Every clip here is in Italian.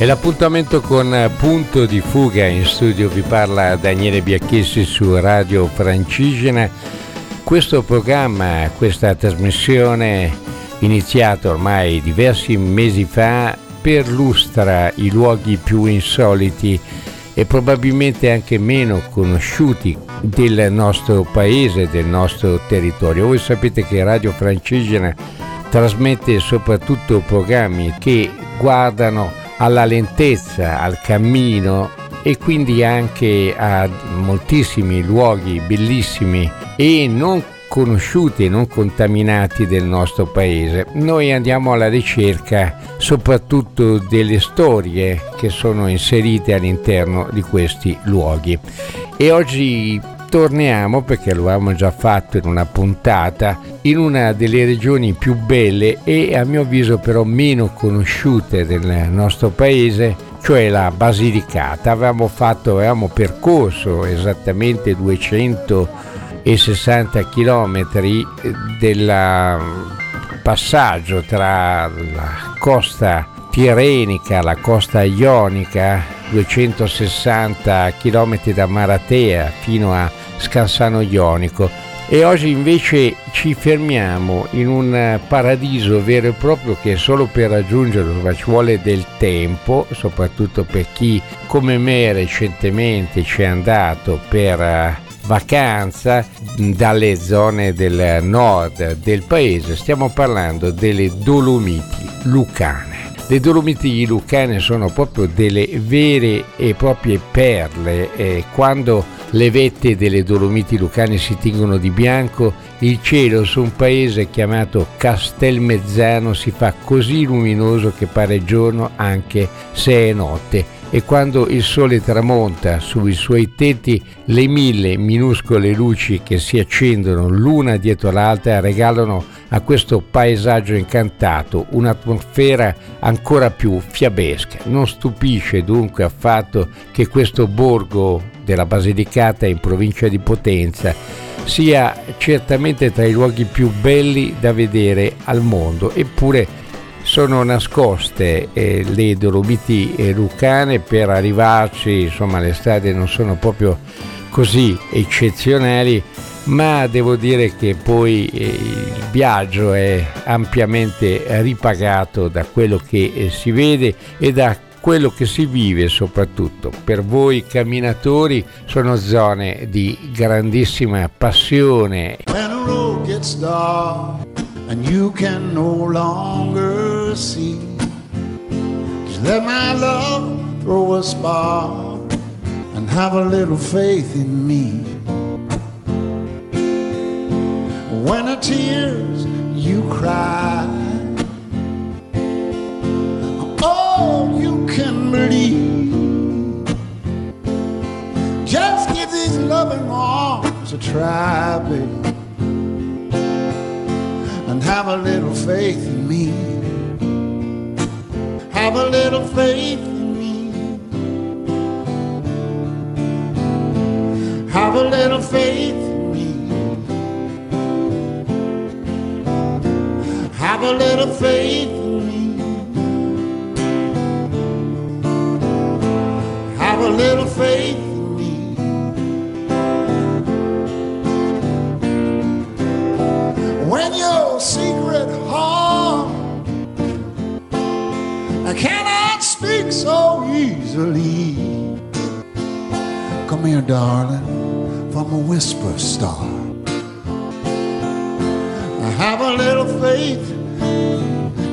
E l'appuntamento con Punto di Fuga in studio vi parla Daniele Biacchessi su Radio Francigena. Questo programma, questa trasmissione iniziata ormai diversi mesi fa perlustra i luoghi più insoliti e probabilmente anche meno conosciuti del nostro paese, del nostro territorio. Voi sapete che Radio Francigena trasmette soprattutto programmi che guardano alla lentezza, al cammino e quindi anche a moltissimi luoghi bellissimi e non conosciuti e non contaminati del nostro paese. Noi andiamo alla ricerca soprattutto delle storie che sono inserite all'interno di questi luoghi. E oggi torniamo, perché lo avevamo già fatto in una puntata, in una delle regioni più belle e a mio avviso però meno conosciute del nostro paese, cioè la Basilicata. Avevamo fatto, avevamo percorso esattamente 260 km del passaggio tra la costa Tirenica, la costa ionica, 260 km da Maratea fino a Scansano Ionico e oggi invece ci fermiamo in un paradiso vero e proprio che solo per raggiungerlo ci vuole del tempo, soprattutto per chi come me recentemente ci è andato per eh, vacanza dalle zone del nord del paese. Stiamo parlando delle Dolomiti Lucane. Le Dolomiti Lucane sono proprio delle vere e proprie perle e quando le vette delle Dolomiti Lucane si tingono di bianco, il cielo su un paese chiamato Castelmezzano si fa così luminoso che pare giorno anche se è notte e quando il sole tramonta sui suoi tetti le mille minuscole luci che si accendono l'una dietro l'altra regalano a questo paesaggio incantato un'atmosfera ancora più fiabesca. Non stupisce dunque affatto che questo borgo della Basilicata in provincia di Potenza sia certamente tra i luoghi più belli da vedere al mondo, eppure sono nascoste eh, le Dolomiti Lucane per arrivarci, insomma le strade non sono proprio così eccezionali, ma devo dire che poi eh, il viaggio è ampiamente ripagato da quello che eh, si vede e da quello che si vive soprattutto. Per voi camminatori sono zone di grandissima passione. and you can no longer see. Just let my love throw a spark and have a little faith in me. When the tears you cry, Just give these loving arms a try, baby and have a little faith in me. Have a little faith in me. Have a little faith in me. Have a little faith a little faith. In me. When your secret heart. I cannot speak so easily. Come here, darling, from a whisper star. I have a little faith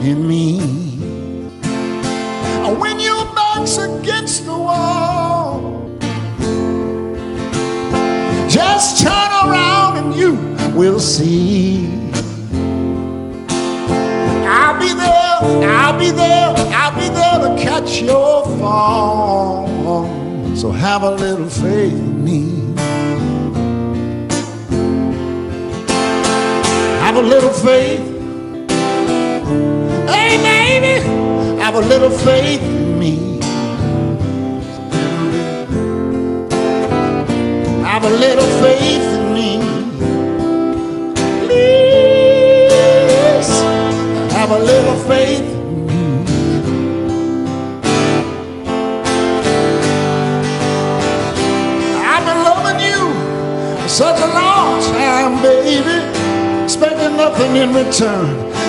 in me. Just turn around and you will see. I'll be there, I'll be there, I'll be there to catch your fall. So have a little faith in me. Have a little faith. Hey, baby, have a little faith a little faith in me. Please have a little faith in me. I've been loving you for such a long time, baby, expecting nothing in return.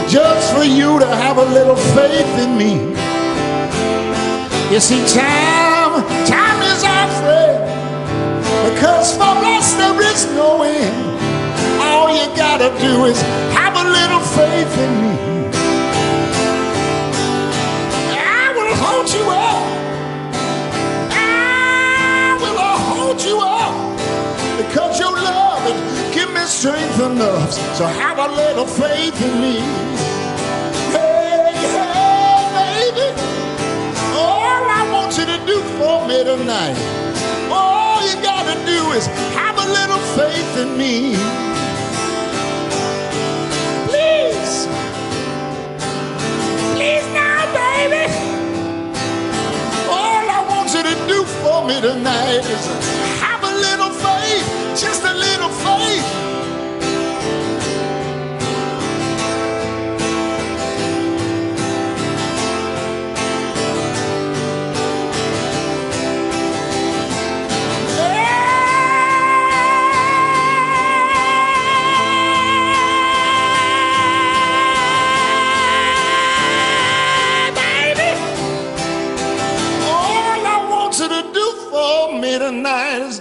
Just for you to have a little faith in me. You see, time. Because for us there is no end. All you gotta do is have a little faith in me. I will hold you up. I will hold you up because your love has give me strength enough. So have a little faith in me. Hey, hey, baby. All I want you to do for me tonight, do is have a little faith in me. Please. Please now, baby. All I want you to do for me tonight is have a little faith, just a little faith.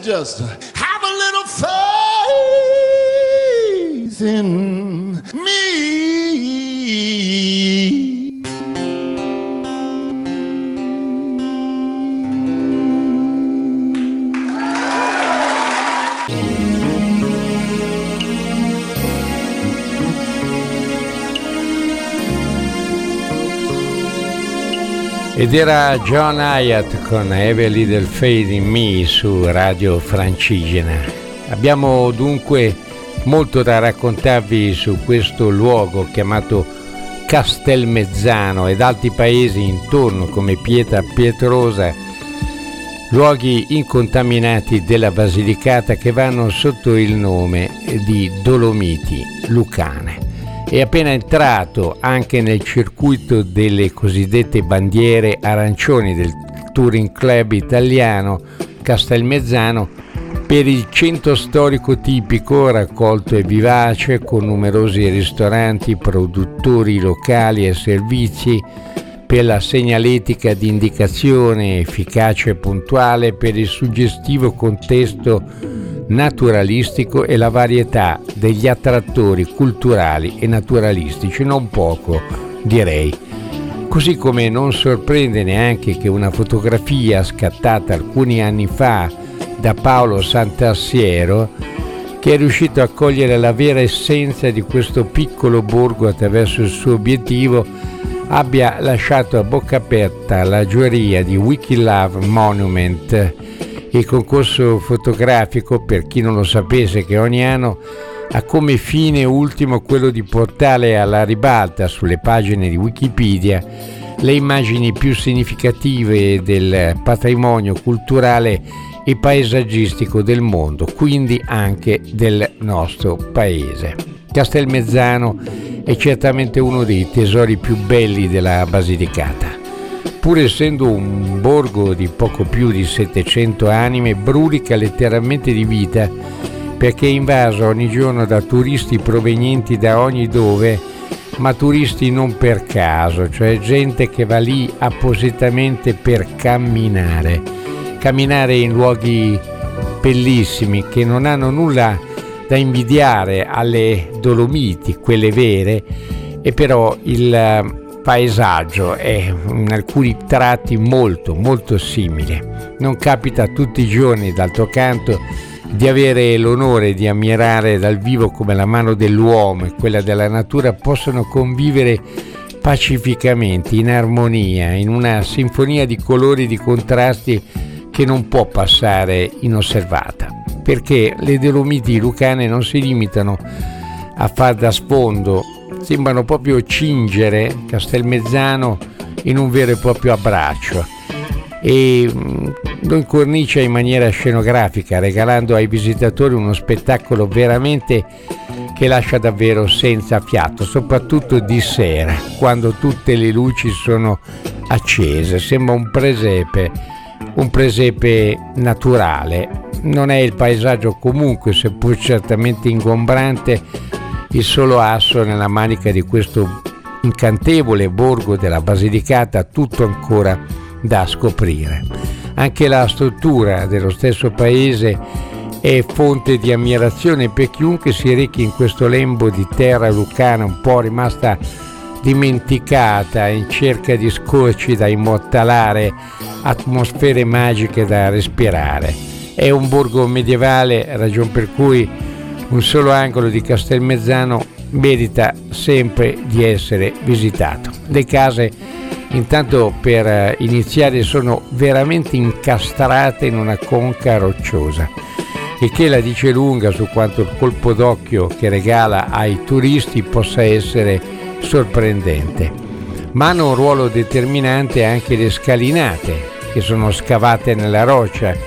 Just Ed era John Hyatt con Heavy Little Fade in Me su Radio Francigena. Abbiamo dunque molto da raccontarvi su questo luogo chiamato Castelmezzano ed altri paesi intorno come Pietra Pietrosa, luoghi incontaminati della Basilicata che vanno sotto il nome di Dolomiti Lucane è appena entrato anche nel circuito delle cosiddette bandiere arancioni del Touring Club italiano Castelmezzano per il centro storico tipico raccolto e vivace con numerosi ristoranti, produttori locali e servizi per la segnaletica di indicazione efficace e puntuale per il suggestivo contesto naturalistico e la varietà degli attrattori culturali e naturalistici, non poco direi. Così come non sorprende neanche che una fotografia scattata alcuni anni fa da Paolo Sant'Assiero, che è riuscito a cogliere la vera essenza di questo piccolo borgo attraverso il suo obiettivo, abbia lasciato a bocca aperta la gioia di Wikilove Monument, il concorso fotografico, per chi non lo sapesse, che ogni anno ha come fine ultimo quello di portare alla ribalta sulle pagine di Wikipedia le immagini più significative del patrimonio culturale e paesaggistico del mondo, quindi anche del nostro paese. Castelmezzano è certamente uno dei tesori più belli della Basilicata. Pur essendo un borgo di poco più di 700 anime, brulica letteralmente di vita perché è invaso ogni giorno da turisti provenienti da ogni dove, ma turisti non per caso, cioè gente che va lì appositamente per camminare, camminare in luoghi bellissimi che non hanno nulla da invidiare alle Dolomiti, quelle vere, e però il paesaggio è in alcuni tratti molto molto simile. Non capita tutti i giorni, d'altro canto, di avere l'onore di ammirare dal vivo come la mano dell'uomo e quella della natura possono convivere pacificamente, in armonia, in una sinfonia di colori e di contrasti che non può passare inosservata, perché le Dolomiti lucane non si limitano a far da sfondo sembrano proprio cingere Castelmezzano in un vero e proprio abbraccio. E lo incornicia in maniera scenografica regalando ai visitatori uno spettacolo veramente che lascia davvero senza fiato, soprattutto di sera, quando tutte le luci sono accese, sembra un presepe, un presepe naturale, non è il paesaggio comunque, seppur certamente ingombrante, il solo asso nella manica di questo incantevole borgo della Basilicata, tutto ancora da scoprire. Anche la struttura dello stesso paese è fonte di ammirazione per chiunque si rechi in questo lembo di terra lucana un po' rimasta dimenticata in cerca di scorci da immortalare, atmosfere magiche da respirare. È un borgo medievale, ragion per cui un solo angolo di Castelmezzano merita sempre di essere visitato. Le case intanto per eh, iniziare sono veramente incastrate in una conca rocciosa e che la dice lunga su quanto il colpo d'occhio che regala ai turisti possa essere sorprendente. Ma hanno un ruolo determinante anche le scalinate che sono scavate nella roccia,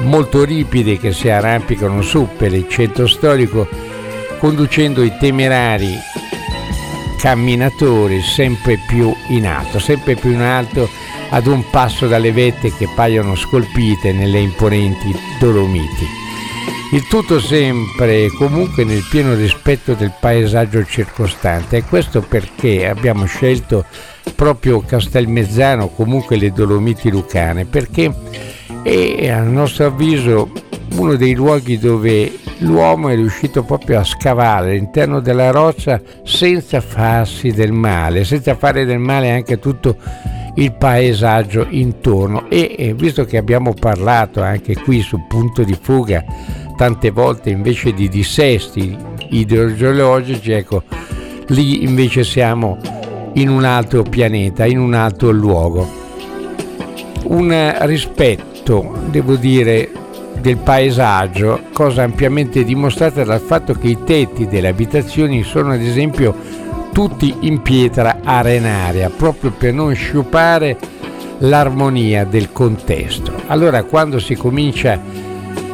molto ripide che si arrampicano su per il centro storico, conducendo i temerari camminatori sempre più in alto, sempre più in alto ad un passo dalle vette che paiono scolpite nelle imponenti Dolomiti. Il tutto sempre e comunque nel pieno rispetto del paesaggio circostante e questo perché abbiamo scelto proprio Castelmezzano, comunque le Dolomiti Lucane, perché è a nostro avviso uno dei luoghi dove l'uomo è riuscito proprio a scavare all'interno della roccia senza farsi del male, senza fare del male anche tutto il paesaggio intorno e, e visto che abbiamo parlato anche qui sul punto di fuga tante volte invece di dissesti idrogeologici, ecco, lì invece siamo in un altro pianeta, in un altro luogo. Un rispetto, devo dire, del paesaggio, cosa ampiamente dimostrata dal fatto che i tetti delle abitazioni sono ad esempio tutti in pietra arenaria, proprio per non sciupare l'armonia del contesto. Allora quando si comincia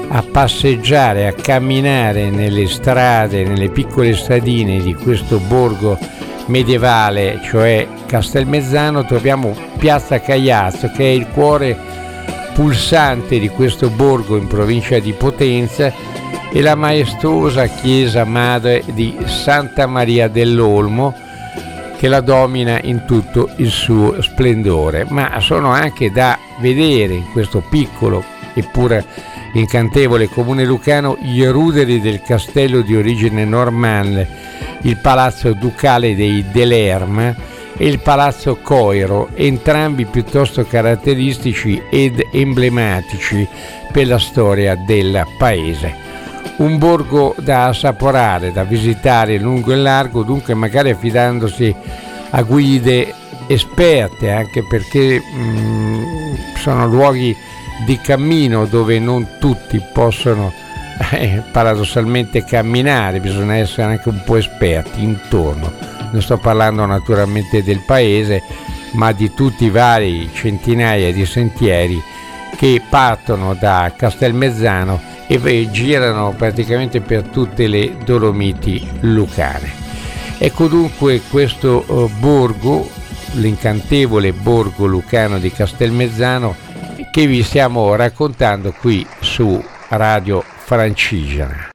a passeggiare, a camminare nelle strade, nelle piccole stradine di questo borgo medievale, cioè Castelmezzano, troviamo Piazza Cagliazzo che è il cuore pulsante di questo borgo in provincia di Potenza e la maestosa chiesa madre di Santa Maria dell'Olmo che la domina in tutto il suo splendore, ma sono anche da vedere in questo piccolo eppure incantevole comune lucano i ruderi del castello di origine normanna, il palazzo ducale dei Delerma e il palazzo Coiro, entrambi piuttosto caratteristici ed emblematici per la storia del paese. Un borgo da assaporare, da visitare lungo e largo, dunque magari affidandosi a guide esperte, anche perché mh, mm, sono luoghi di cammino dove non tutti possono eh, paradossalmente camminare, bisogna essere anche un po' esperti intorno non sto parlando naturalmente del paese, ma di tutti i vari centinaia di sentieri che partono da Castelmezzano e girano praticamente per tutte le Dolomiti lucane. Ecco dunque questo uh, borgo, l'incantevole borgo lucano di Castelmezzano, che vi stiamo raccontando qui su Radio Francigena.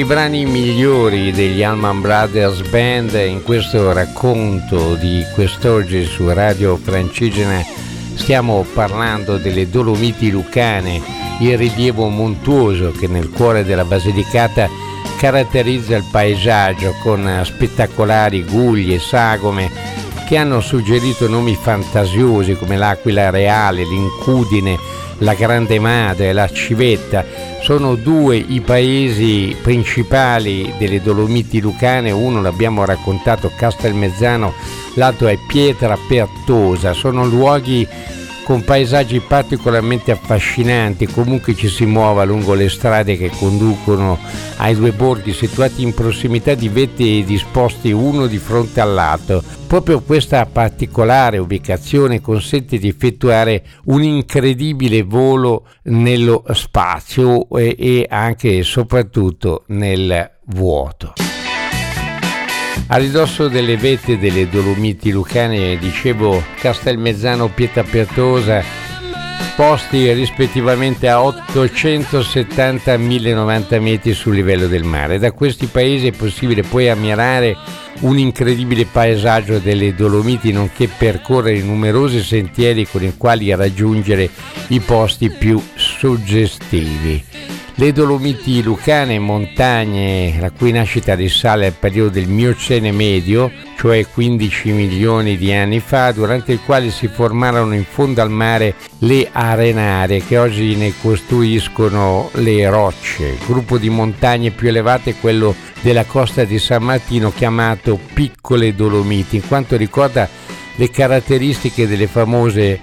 Dei brani migliori degli Allman Brothers Band in questo racconto di quest'oggi su Radio Francigena. Stiamo parlando delle Dolomiti Lucane, il rilievo montuoso che nel cuore della Basilicata caratterizza il paesaggio con spettacolari guglie, sagome che hanno suggerito nomi fantasiosi come l'Aquila Reale, l'Incudine, la Grande Madre, la Civetta sono due i paesi principali delle Dolomiti Lucane, uno l'abbiamo raccontato Castelmezzano, l'altro è Pietra Pertosa, sono luoghi con paesaggi particolarmente affascinanti, comunque ci si muova lungo le strade che conducono ai due borghi situati in prossimità di vette disposti uno di fronte all'altro. Proprio questa particolare ubicazione consente di effettuare un incredibile volo nello spazio e anche e soprattutto nel vuoto. A ridosso delle vette delle Dolomiti Lucane, dicevo Castelmezzano Pieta Pertosa, posti rispettivamente a 870 e 1090 metri sul livello del mare. Da questi paesi è possibile poi ammirare un incredibile paesaggio delle Dolomiti, nonché percorrere numerosi sentieri con i quali raggiungere i posti più suggestivi. Le Dolomiti Lucane, montagne la cui nascita risale al periodo del Miocene medio, cioè 15 milioni di anni fa, durante il quale si formarono in fondo al mare le arenarie che oggi ne costruiscono le rocce. Il gruppo di montagne più elevato è quello della costa di San Martino chiamato Piccole Dolomiti, in quanto ricorda le caratteristiche delle famose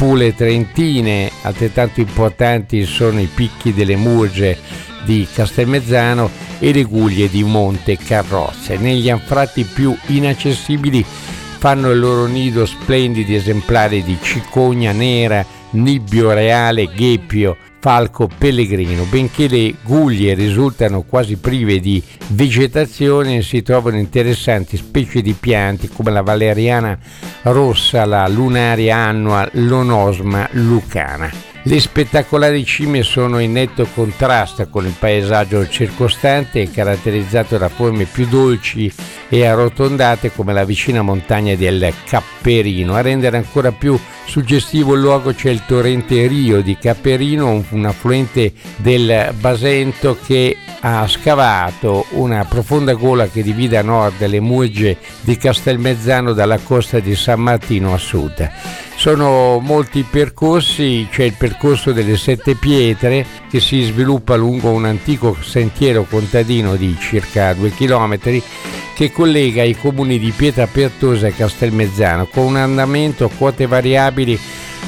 Pule Trentine, altrettanto importanti sono i picchi delle Murge di Castelmezzano e le guglie di Monte Carrozze. Negli anfratti più inaccessibili fanno il loro nido splendidi esemplari di cicogna nera, nibbio reale, gheppio, falco pellegrino. Benché le guglie risultano quasi prive di vegetazione, si trovano interessanti specie di piante come la valeriana rossa, la lunaria annua, l'onosma lucana. Le spettacolari cime sono in netto contrasto con il paesaggio circostante, caratterizzato da forme più dolci e arrotondate come la vicina montagna del Capperino. A rendere ancora più suggestivo il luogo c'è il torrente Rio di Capperino, un affluente del Basento che ha scavato una profonda gola che divide a nord le mugge di Castelmezzano dalla costa di San Martino a sud. Sono molti percorsi, c'è il percorso delle sette pietre che si sviluppa lungo un antico sentiero contadino di circa due chilometri che collega i comuni di Pietra Pertosa e Castelmezzano con un andamento a quote variabili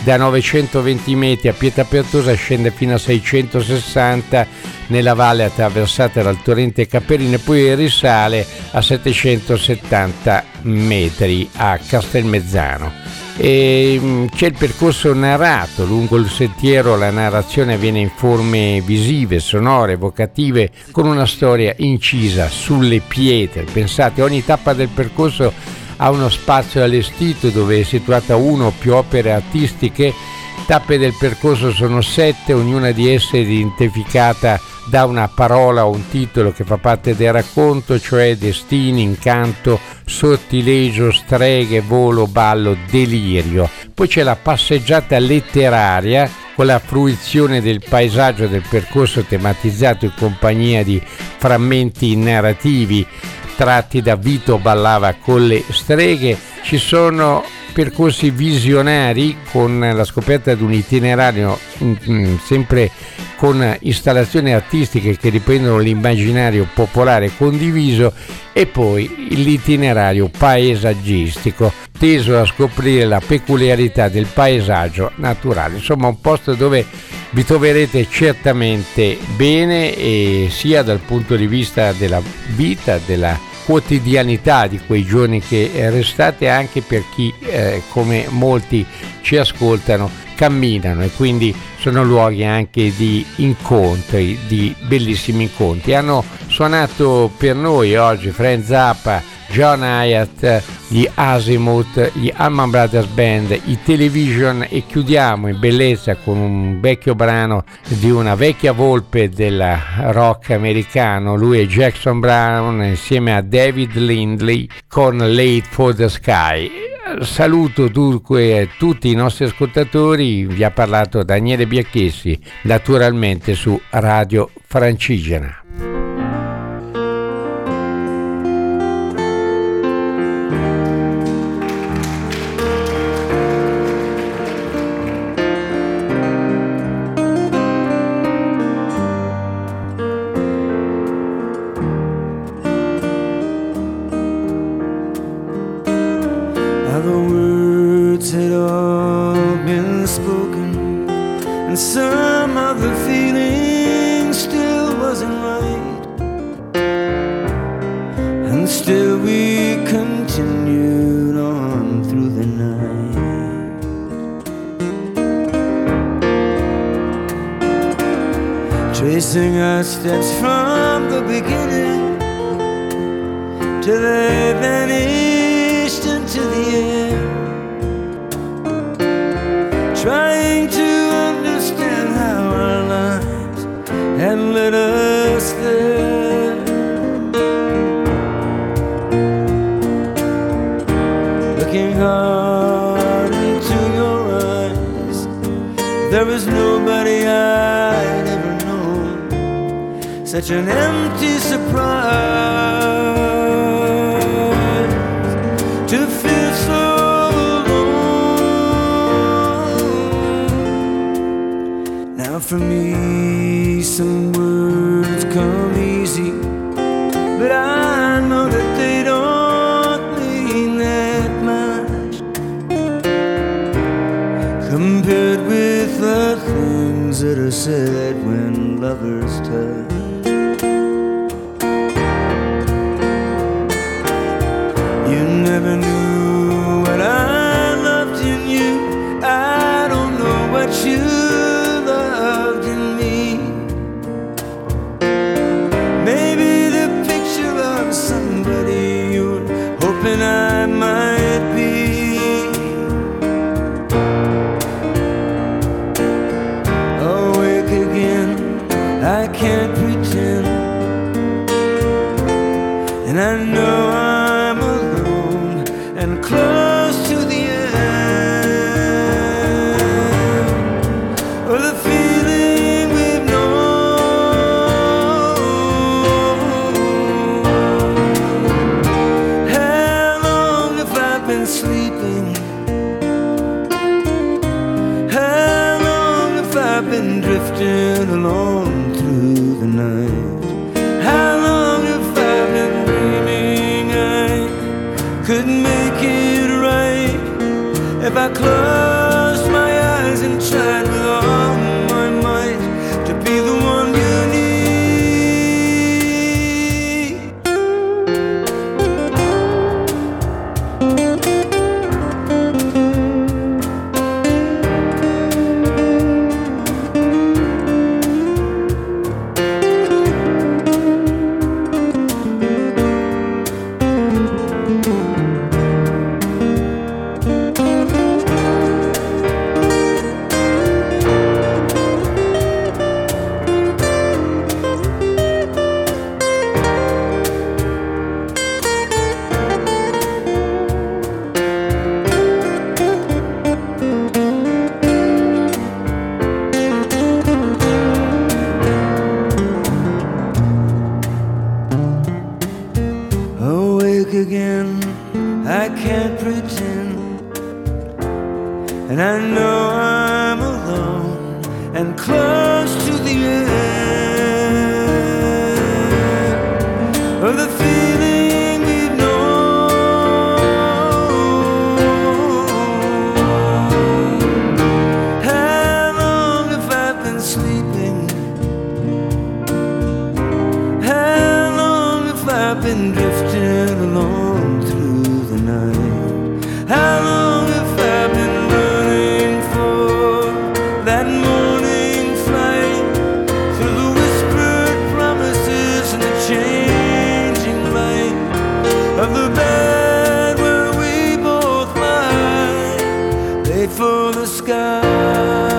da 920 metri a Pietra Pertosa scende fino a 660 nella valle attraversata dal torrente Caperino e poi risale a 770 metri a Castelmezzano. E mm, c'è il percorso narrato lungo il sentiero, la narrazione avviene in forme visive, sonore, evocative, con una storia incisa sulle pietre. Pensate, ogni tappa del percorso ha uno spazio allestito dove è situata una o più opere artistiche. Tappe del percorso sono sette, ognuna di esse identificata da una parola o un titolo che fa parte del racconto, cioè destini, incanto, sortilegio, streghe, volo, ballo, delirio. Poi c'è la passeggiata letteraria con la fruizione del paesaggio del percorso tematizzato in compagnia di frammenti narrativi tratti da Vito Ballava con le streghe. Ci sono percorsi visionari con la scoperta di un itinerario mh, mm, sempre con installazioni artistiche che riprendono l'immaginario popolare condiviso e poi l'itinerario paesaggistico teso a scoprire la peculiarità del paesaggio naturale. Insomma un posto dove vi troverete certamente bene sia dal punto di vista della vita, della quotidianità di quei giorni che restate anche per chi eh, come molti ci ascoltano camminano e quindi sono luoghi anche di incontri, di bellissimi incontri. Hanno suonato per noi oggi Frank Zappa, John Hyatt, gli Asimut, gli Alman Brothers Band, i Television e chiudiamo in bellezza con un vecchio brano di una vecchia volpe del rock americano, lui è Jackson Brown insieme a David Lindley con Late for the Sky. Saluto dunque tutti i nostri ascoltatori, vi ha parlato Daniele Biacchessi, naturalmente su Radio Francigena. footsteps from the beginning to the end. such an empty surprise to feel so alone. Now, for me, some words come easy, but I know that they don't mean that much compared with the things that are said when lovers touch. been drifting along through the night. How long have I been dreaming I could make it right if I close? I know I'm alone and close. For the sky.